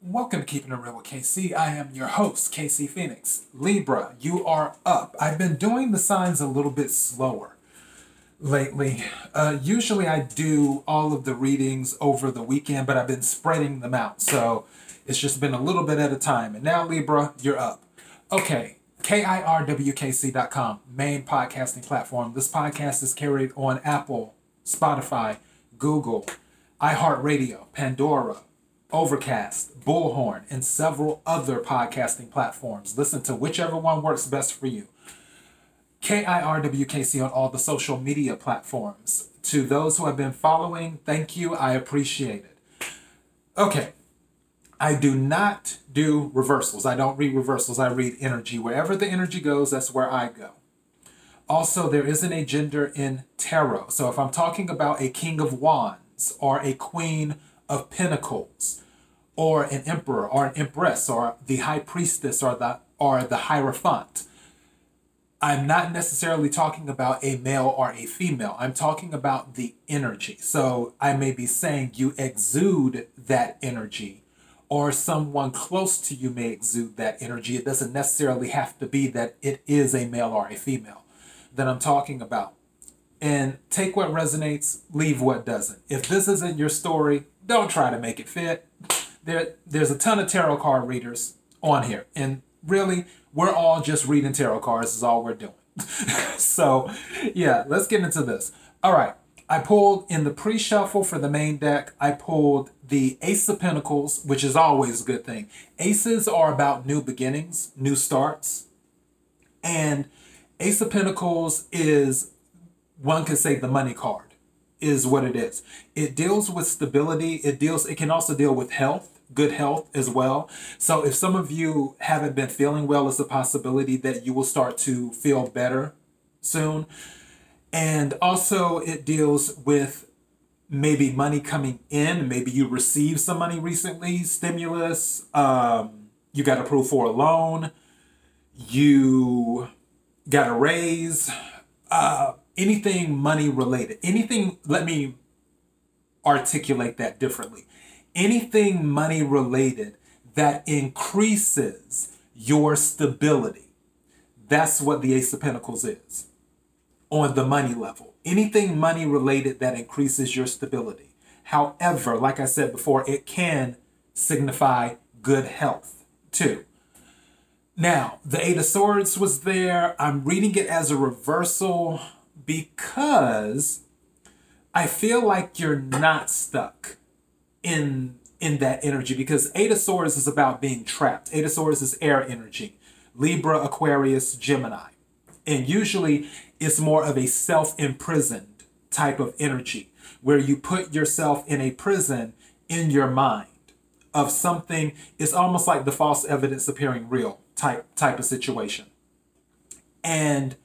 Welcome to Keeping It Real with KC. I am your host, KC Phoenix. Libra, you are up. I've been doing the signs a little bit slower lately. Uh, usually I do all of the readings over the weekend, but I've been spreading them out. So it's just been a little bit at a time. And now, Libra, you're up. Okay, KIRWKC.com, main podcasting platform. This podcast is carried on Apple, Spotify, Google, iHeartRadio, Pandora, Overcast, Bullhorn, and several other podcasting platforms. Listen to whichever one works best for you. KIRWKC on all the social media platforms. To those who have been following, thank you. I appreciate it. Okay. I do not do reversals. I don't read reversals. I read energy. Wherever the energy goes, that's where I go. Also, there isn't a gender in tarot. So if I'm talking about a king of wands or a queen of pentacles or an emperor or an empress or the high priestess or the or the hierophant, I'm not necessarily talking about a male or a female. I'm talking about the energy. So I may be saying you exude that energy, or someone close to you may exude that energy. It doesn't necessarily have to be that it is a male or a female that I'm talking about. And take what resonates, leave what doesn't. If this isn't your story, don't try to make it fit. There, there's a ton of tarot card readers on here. And really, we're all just reading tarot cards is all we're doing. so, yeah, let's get into this. All right. I pulled in the pre-shuffle for the main deck. I pulled the Ace of Pentacles, which is always a good thing. Aces are about new beginnings, new starts. And Ace of Pentacles is one could say the money card is what it is. It deals with stability. It deals it can also deal with health good health as well. So if some of you haven't been feeling well, it's a possibility that you will start to feel better soon. And also it deals with maybe money coming in. Maybe you received some money recently, stimulus, um, you got approved for a loan, you got a raise, uh, anything money related. Anything, let me articulate that differently anything money related that increases your stability. That's what the Ace of Pentacles is on the money level. Anything money related that increases your stability. However, like I said before, it can signify good health too. Now, the Eight of Swords was there. I'm reading it as a reversal because I feel like you're not stuck in in that energy because Swords is about being trapped. Swords is air energy. Libra, Aquarius, Gemini. And usually it's more of a self-imprisoned type of energy where you put yourself in a prison in your mind of something it's almost like the false evidence appearing real type type of situation. And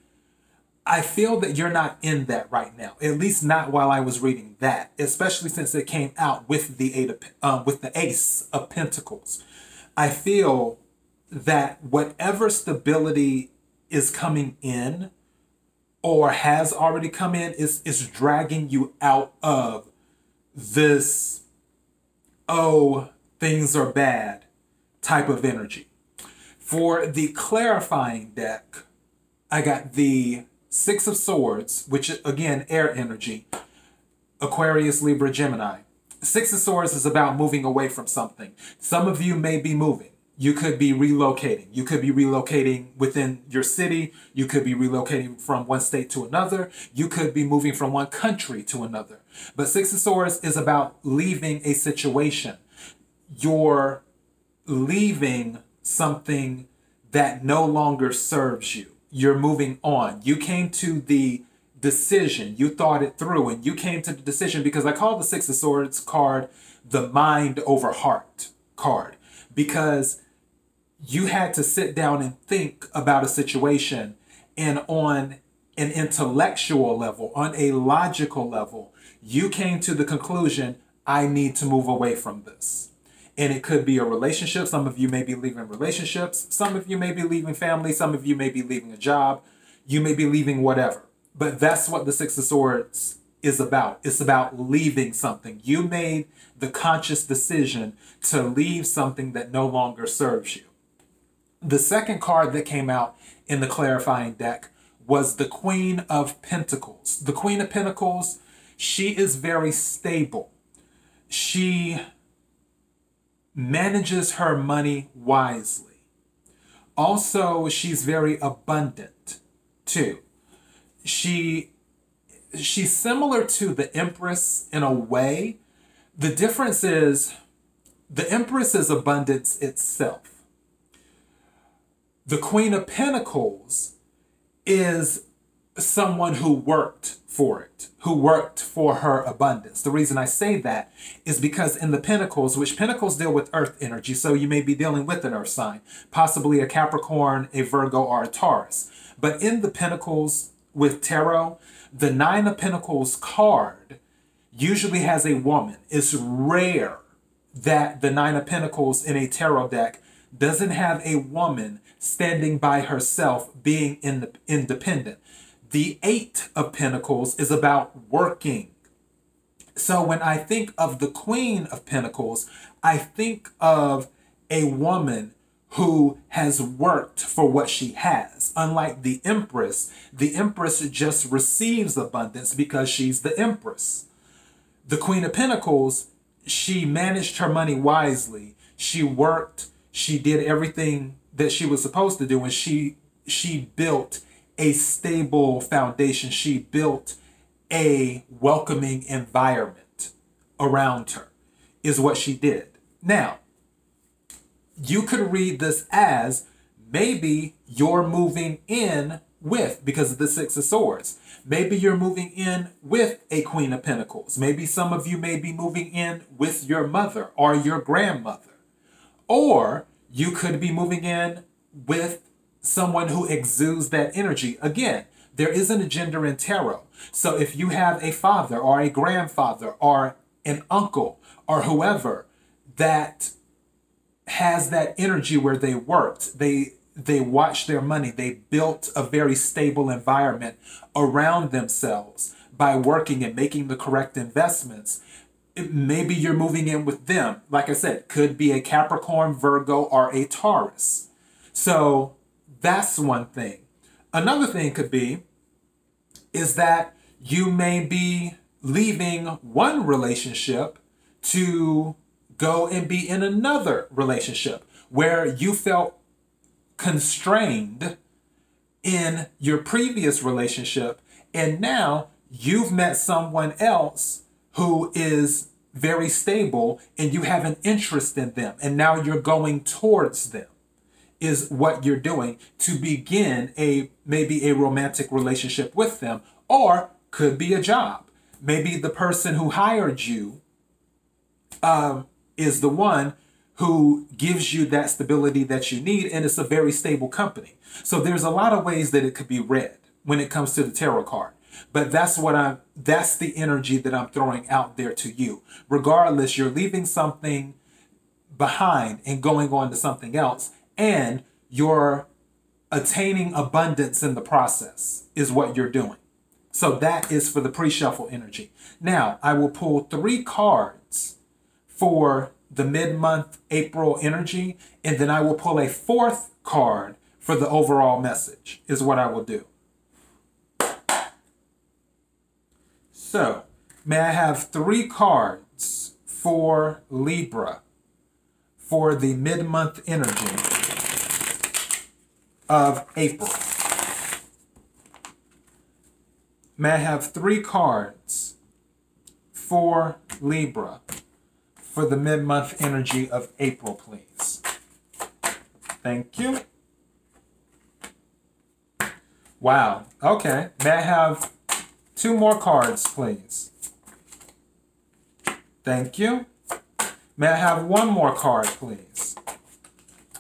I feel that you're not in that right now. At least not while I was reading that, especially since it came out with the eight of, um, with the Ace of Pentacles. I feel that whatever stability is coming in or has already come in is is dragging you out of this oh things are bad type of energy. For the clarifying deck, I got the Six of Swords, which again, air energy, Aquarius, Libra, Gemini. Six of Swords is about moving away from something. Some of you may be moving. You could be relocating. You could be relocating within your city. You could be relocating from one state to another. You could be moving from one country to another. But Six of Swords is about leaving a situation. You're leaving something that no longer serves you you're moving on. You came to the decision, you thought it through, and you came to the decision because I call the Six of Swords card the mind over heart card because you had to sit down and think about a situation and on an intellectual level, on a logical level, you came to the conclusion I need to move away from this and it could be a relationship. Some of you may be leaving relationships. Some of you may be leaving family. Some of you may be leaving a job. You may be leaving whatever. But that's what the Six of Swords is about. It's about leaving something. You made the conscious decision to leave something that no longer serves you. The second card that came out in the clarifying deck was the Queen of Pentacles. The Queen of Pentacles, she is very stable. She manages her money wisely. Also, she's very abundant too. She she's similar to the Empress in a way. The difference is the Empress is abundance itself. The Queen of Pentacles is someone who worked for it, who worked for her abundance. The reason I say that is because in the Pentacles, which Pentacles deal with earth energy, so you may be dealing with an earth sign, possibly a Capricorn, a Virgo, or a Taurus. But in the Pentacles with Tarot, the Nine of Pentacles card usually has a woman. It's rare that the Nine of Pentacles in a tarot deck doesn't have a woman standing by herself, being in independent. The Eight of Pentacles is about working. So when I think of the Queen of Pentacles, I think of a woman who has worked for what she has. Unlike the Empress, the Empress just receives abundance because she's the Empress. The Queen of Pentacles, she managed her money wisely. She worked, she did everything that she was supposed to do and she she built a stable foundation. She built a welcoming environment around her is what she did. Now, you could read this as maybe you're moving in with because of the six of swords maybe you're moving in with a queen of pentacles maybe some of you may be moving in with your mother or your grandmother or you could be moving in with someone who exudes that energy again there isn't a gender in tarot so if you have a father or a grandfather or an uncle or whoever that has that energy where they worked. They they watched their money. They built a very stable environment around themselves by working and making the correct investments. Maybe you're moving in with them. Like I said, could be a Capricorn, Virgo, or a Taurus. So that's one thing. Another thing could be is that you may be leaving one relationship to go and be in another relationship where you felt constrained in your previous relationship and now you've met someone else who is very stable and you have an interest in them and now you're going towards them is what you're doing to begin a maybe a romantic relationship with them or could be a job maybe the person who hired you um, is the one who gives you that stability that you need, and it's a very stable company. So there's a lot of ways that it could be read when it comes to the tarot card. But that's what I'm that's the energy that I'm throwing out there to you. Regardless, you're leaving something behind and going on to something else, and you're attaining abundance in the process, is what you're doing. So that is for the pre shuffle energy. Now, I will pull three cards for the mid month April energy, and then I will pull a fourth card for the overall message, is what I will do. So, may I have three cards for Libra for the mid month energy of April? May I have three cards for Libra for the mid month energy of April, please. Thank you. Wow. Okay. May I have two more cards, please? Thank you. May I have one more card, please?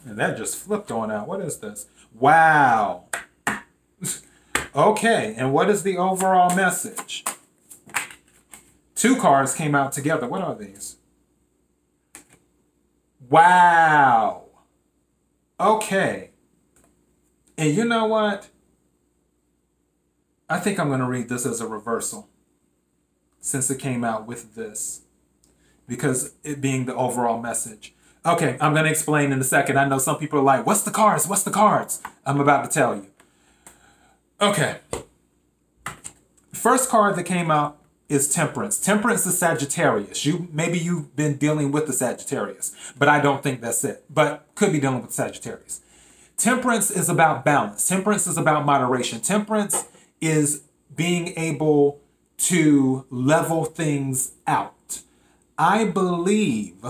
And that just flipped on out. What is this? Wow. okay. And what is the overall message? Two cards came out together. What are these? Wow. Okay. And you know what? I think I'm going to read this as a reversal. since it came out with this because it being the overall message. Okay, I'm going to explain in a second. I know some people are like, what's the cards? What's the cards? I'm about to tell you. Okay. First card that came out is Temperance. Temperance is Sagittarius. You maybe you've been dealing with the Sagittarius, but I don't think that's it. But could be dealing with Sagittarius. Temperance is about balance. Temperance is about moderation. Temperance is being able to level things out. I believe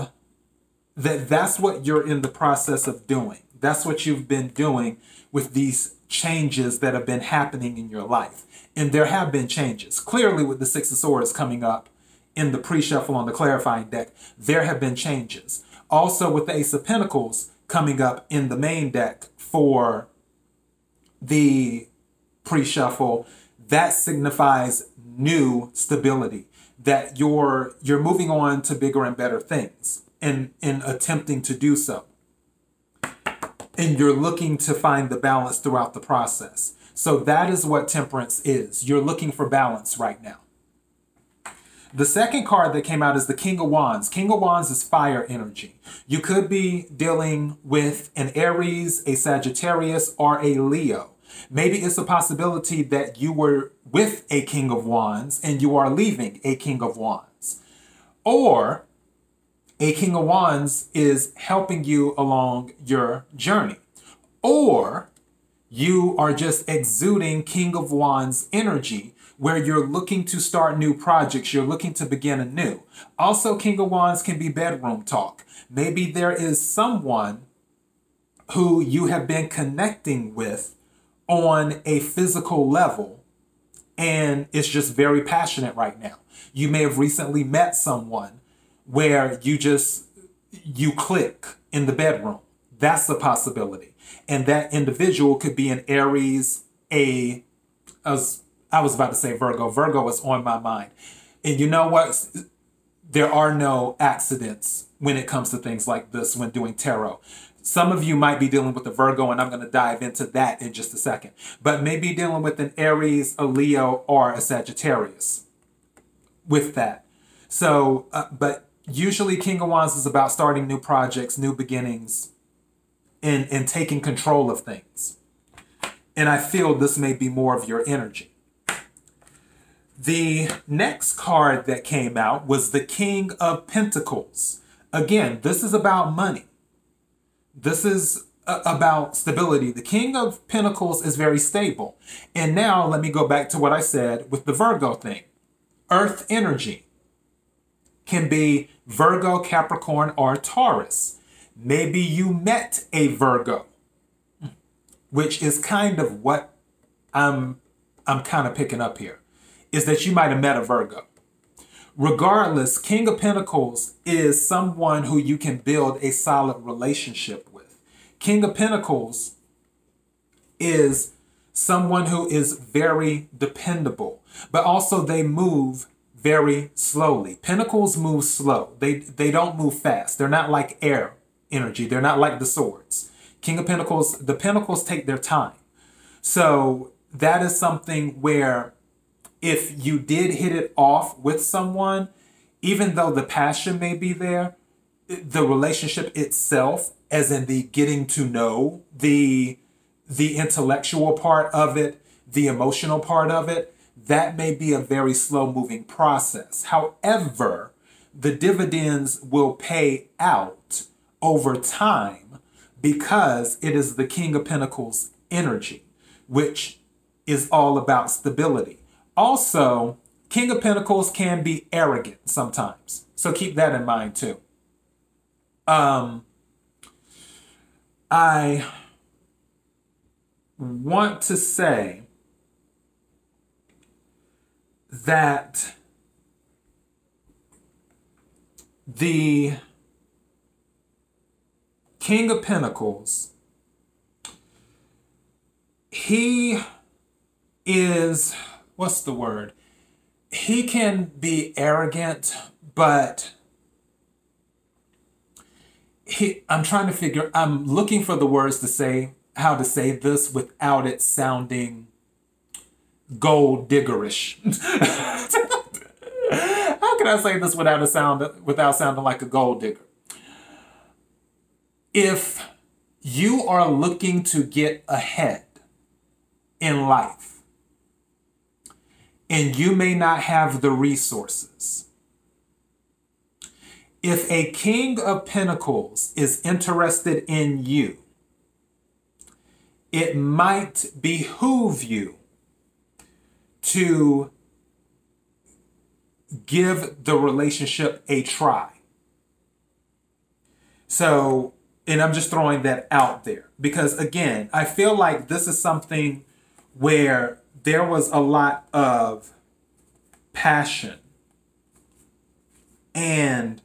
that that's what you're in the process of doing. That's what you've been doing with these changes that have been happening in your life. And there have been changes. Clearly, with the Six of Swords coming up in the pre shuffle on the clarifying deck, there have been changes. Also, with the Ace of Pentacles coming up in the main deck for the pre shuffle, that signifies new stability that you're you're moving on to bigger and better things in in attempting to do so and you're looking to find the balance throughout the process so that is what temperance is you're looking for balance right now the second card that came out is the King of Wands. King of Wands is fire energy. You could be dealing with an Aries, a Sagittarius, or a Leo. Maybe it's a possibility that you were with a King of Wands and you are leaving a King of Wands. Or a King of Wands is helping you along your journey. Or you are just exuding King of Wands energy where you're looking to start new projects, you're looking to begin anew. Also, King of Wands can be bedroom talk. Maybe there is someone who you have been connecting with on a physical level and it's just very passionate right now. You may have recently met someone where you just you click in the bedroom. That's a possibility. And that individual could be an Aries, a as I was about to say Virgo. Virgo is on my mind. And you know what? There are no accidents when it comes to things like this when doing tarot. Some of you might be dealing with a Virgo, and I'm going to dive into that in just a second. But maybe dealing with an Aries, a Leo, or a Sagittarius with that. So, uh, but usually King of Wands is about starting new projects, new beginnings, and, and taking control of things. And I feel this may be more of your energy. The next card that came out was the King of Pentacles. Again, this is about money. This is about stability. The King of Pentacles is very stable. And now let me go back to what I said with the Virgo thing. Earth energy can be Virgo, Capricorn, or Taurus. Maybe you met a Virgo, which is kind of what I'm I'm kind of picking up here. Is that you might have met a Virgo. Regardless, King of Pentacles is someone who you can build a solid relationship with. King of Pentacles is someone who is very dependable, but also they move very slowly. Pentacles move slow. They they don't move fast. They're not like air energy. They're not like the swords. King of Pentacles, the Pentacles take their time. So that is something where if you did hit it off with someone, even though the passion may be there, the relationship itself, as in the getting to know, the the intellectual part of it, the emotional part of it, that may be a very slow moving process. However, the dividends will pay out over time because it is the King of Pentacles energy, which is all about stability. Also, King of Pentacles can be arrogant sometimes. So keep that in mind too. Um, I want to say that the King of Pentacles, he is what's the word? He can be arrogant, but he I'm trying to figure I'm looking for the words to say how to say this without it sounding gold diggerish. How can I say this without a sound without sounding like a gold digger? If you are looking to get ahead in life and you may not have the resources, if a king of pentacles is interested in you, it might behoove you to give the relationship a try. So, and I'm just throwing that out there because, again, I feel like this is something where there was a lot of passion and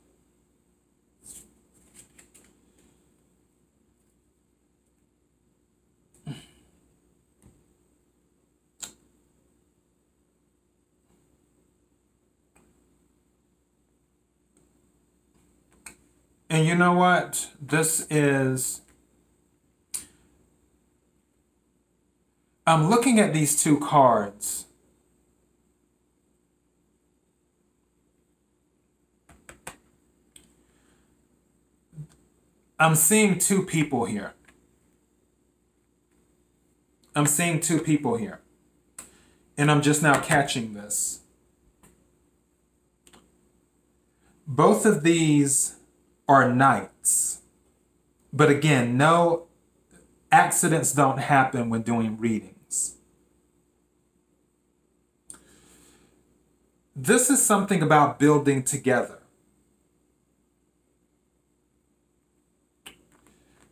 And you know what? This is. I'm looking at these two cards. I'm seeing two people here. I'm seeing two people here. And I'm just now catching this. Both of these are knights. But again, no accidents don't happen when doing readings. This is something about building together.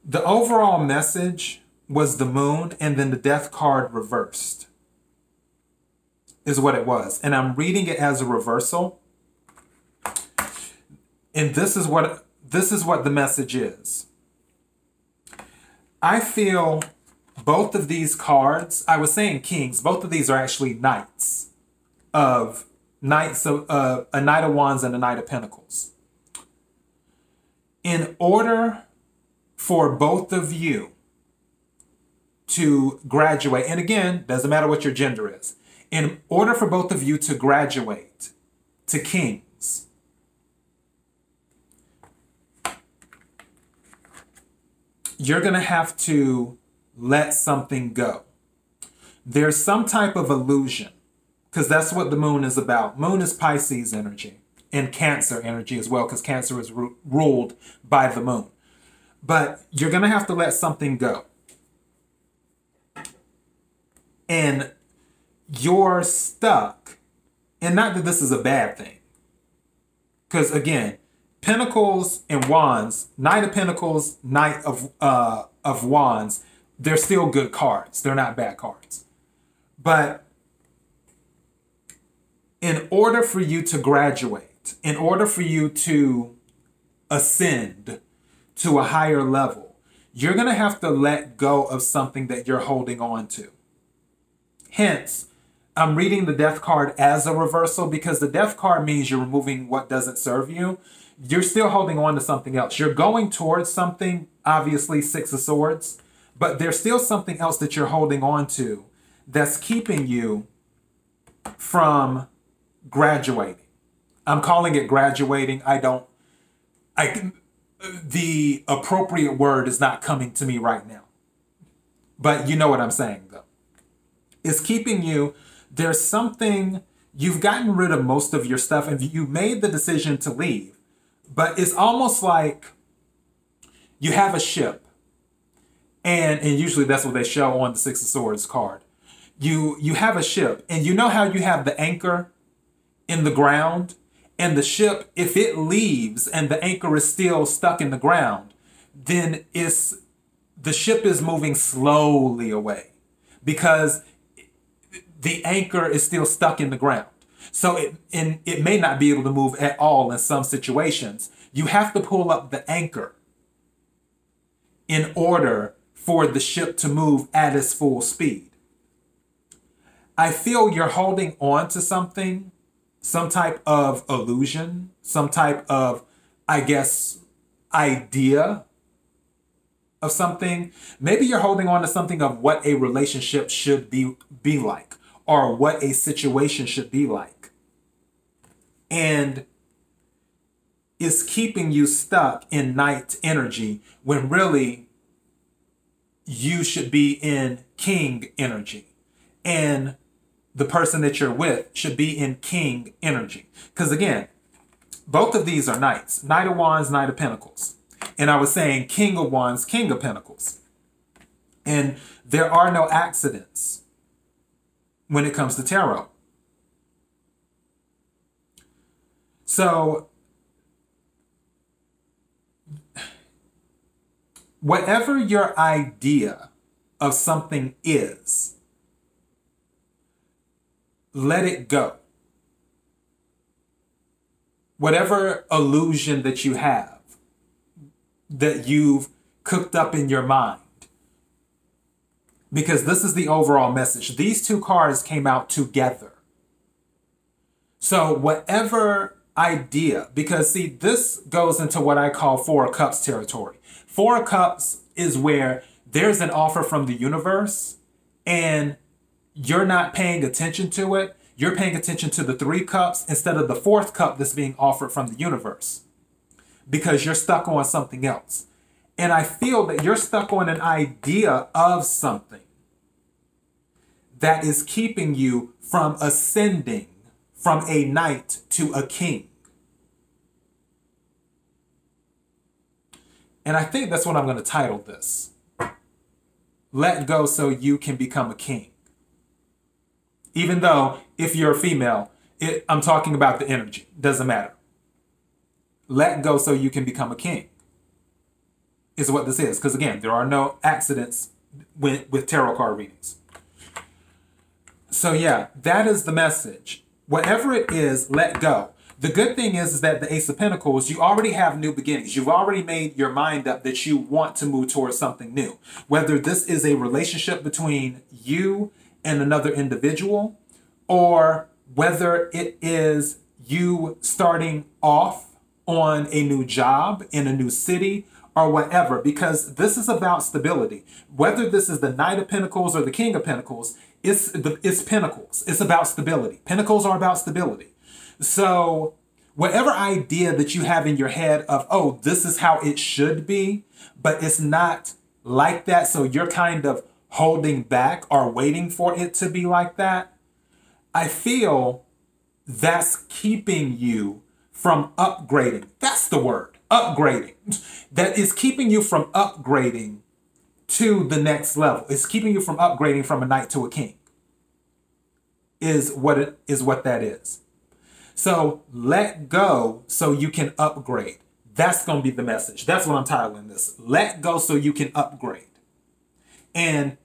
The overall message was the moon and then the death card reversed, is what it was. And I'm reading it as a reversal. And this is what this is what the message is. I feel both of these cards, I was saying kings, both of these are actually knights of knights of uh, a knight of wands and a knight of pentacles. In order for both of you to graduate, and again, doesn't matter what your gender is, in order for both of you to graduate to king, you're going to have to let something go. There's some type of illusion, because that's what the moon is about. Moon is Pisces energy and Cancer energy as well, because Cancer is ru- ruled by the moon. But you're going to have to let something go. And you're stuck. And not that this is a bad thing. Because again, Pentacles and Wands, Knight of Pentacles, Knight of uh, of Wands, they're still good cards. They're not bad cards. But in order for you to graduate, in order for you to ascend to a higher level, you're going to have to let go of something that you're holding on to. Hence, I'm reading the death card as a reversal because the death card means you're removing what doesn't serve you you're still holding on to something else. You're going towards something, obviously, Six of Swords, but there's still something else that you're holding on to that's keeping you from graduating. I'm calling it graduating. I don't, I the appropriate word is not coming to me right now. But you know what I'm saying, though. It's keeping you, there's something, you've gotten rid of most of your stuff and you made the decision to leave but it's almost like you have a ship, and and usually that's what they show on the Six of Swords card. You you have a ship, and you know how you have the anchor in the ground, and the ship, if it leaves and the anchor is still stuck in the ground, then it's the ship is moving slowly away because the anchor is still stuck in the ground. So it and it may not be able to move at all in some situations. You have to pull up the anchor in order for the ship to move at its full speed. I feel you're holding on to something, some type of illusion, some type of, I guess, idea of something. Maybe you're holding on to something of what a relationship should be be like or what a situation should be like. And is keeping you stuck in knight energy when really you should be in king energy. And the person that you're with should be in king energy. Because again, both of these are knights Knight of Wands, Knight of Pentacles. And I was saying King of Wands, King of Pentacles. And there are no accidents when it comes to tarot. So, whatever your idea of something is, let it go. Whatever illusion that you have, that you've cooked up in your mind, because this is the overall message. These two cards came out together. So, whatever idea, because see, this goes into what I call Four Cups territory. Four Cups is where there's an offer from the universe and you're not paying attention to it. You're paying attention to the three cups instead of the fourth cup that's being offered from the universe because you're stuck on something else. And I feel that you're stuck on an idea of something that is keeping you from ascending from a knight to a king. And I think that's what I'm going to title this Let Go So You Can Become a King. Even though, if you're a female, it, I'm talking about the energy, doesn't matter. Let go so you can become a king is what this is. Because again, there are no accidents with, with tarot card readings. So yeah, that is the message. Whatever it is, let go. The good thing is, is that the Ace of Pentacles, you already have new beginnings. You've already made your mind up that you want to move towards something new. Whether this is a relationship between you and another individual, or whether it is you starting off on a new job in a new city or whatever, because this is about stability. Whether this is the Knight of Pentacles or the King of Pentacles, it's the it's Pentacles. It's about stability. Pentacles are about stability. So whatever idea that you have in your head of, oh, this is how it should be, but it's not like that. So you're kind of holding back or waiting for it to be like that. I feel that's keeping you from upgrading. That's the word upgrading that is keeping you from upgrading to the next level. It's keeping you from upgrading from a knight to a king. Is what it is what that is. So let go so you can upgrade. That's going to be the message. That's what I'm titling this. Let go so you can upgrade. And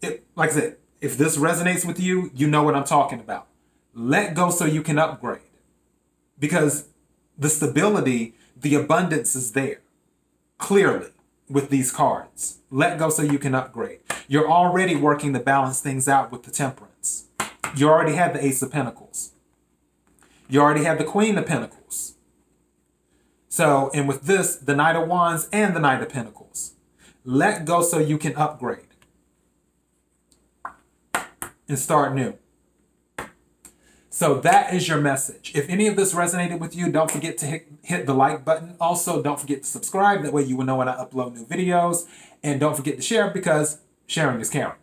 it, like I said, if this resonates with you, you know what I'm talking about. Let go so you can upgrade. Because the stability the abundance is there clearly with these cards. Let go so you can upgrade. You're already working to balance things out with the temperance. You already have the Ace of Pentacles. You already have the Queen of Pentacles. So, and with this, the Knight of Wands and the Knight of Pentacles. Let go so you can upgrade and start new. So that is your message. If any of this resonated with you, don't forget to hit, hit the like button. Also, don't forget to subscribe. That way you will know when I upload new videos. And don't forget to share because sharing is caring.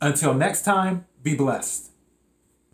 Until next time, be blessed.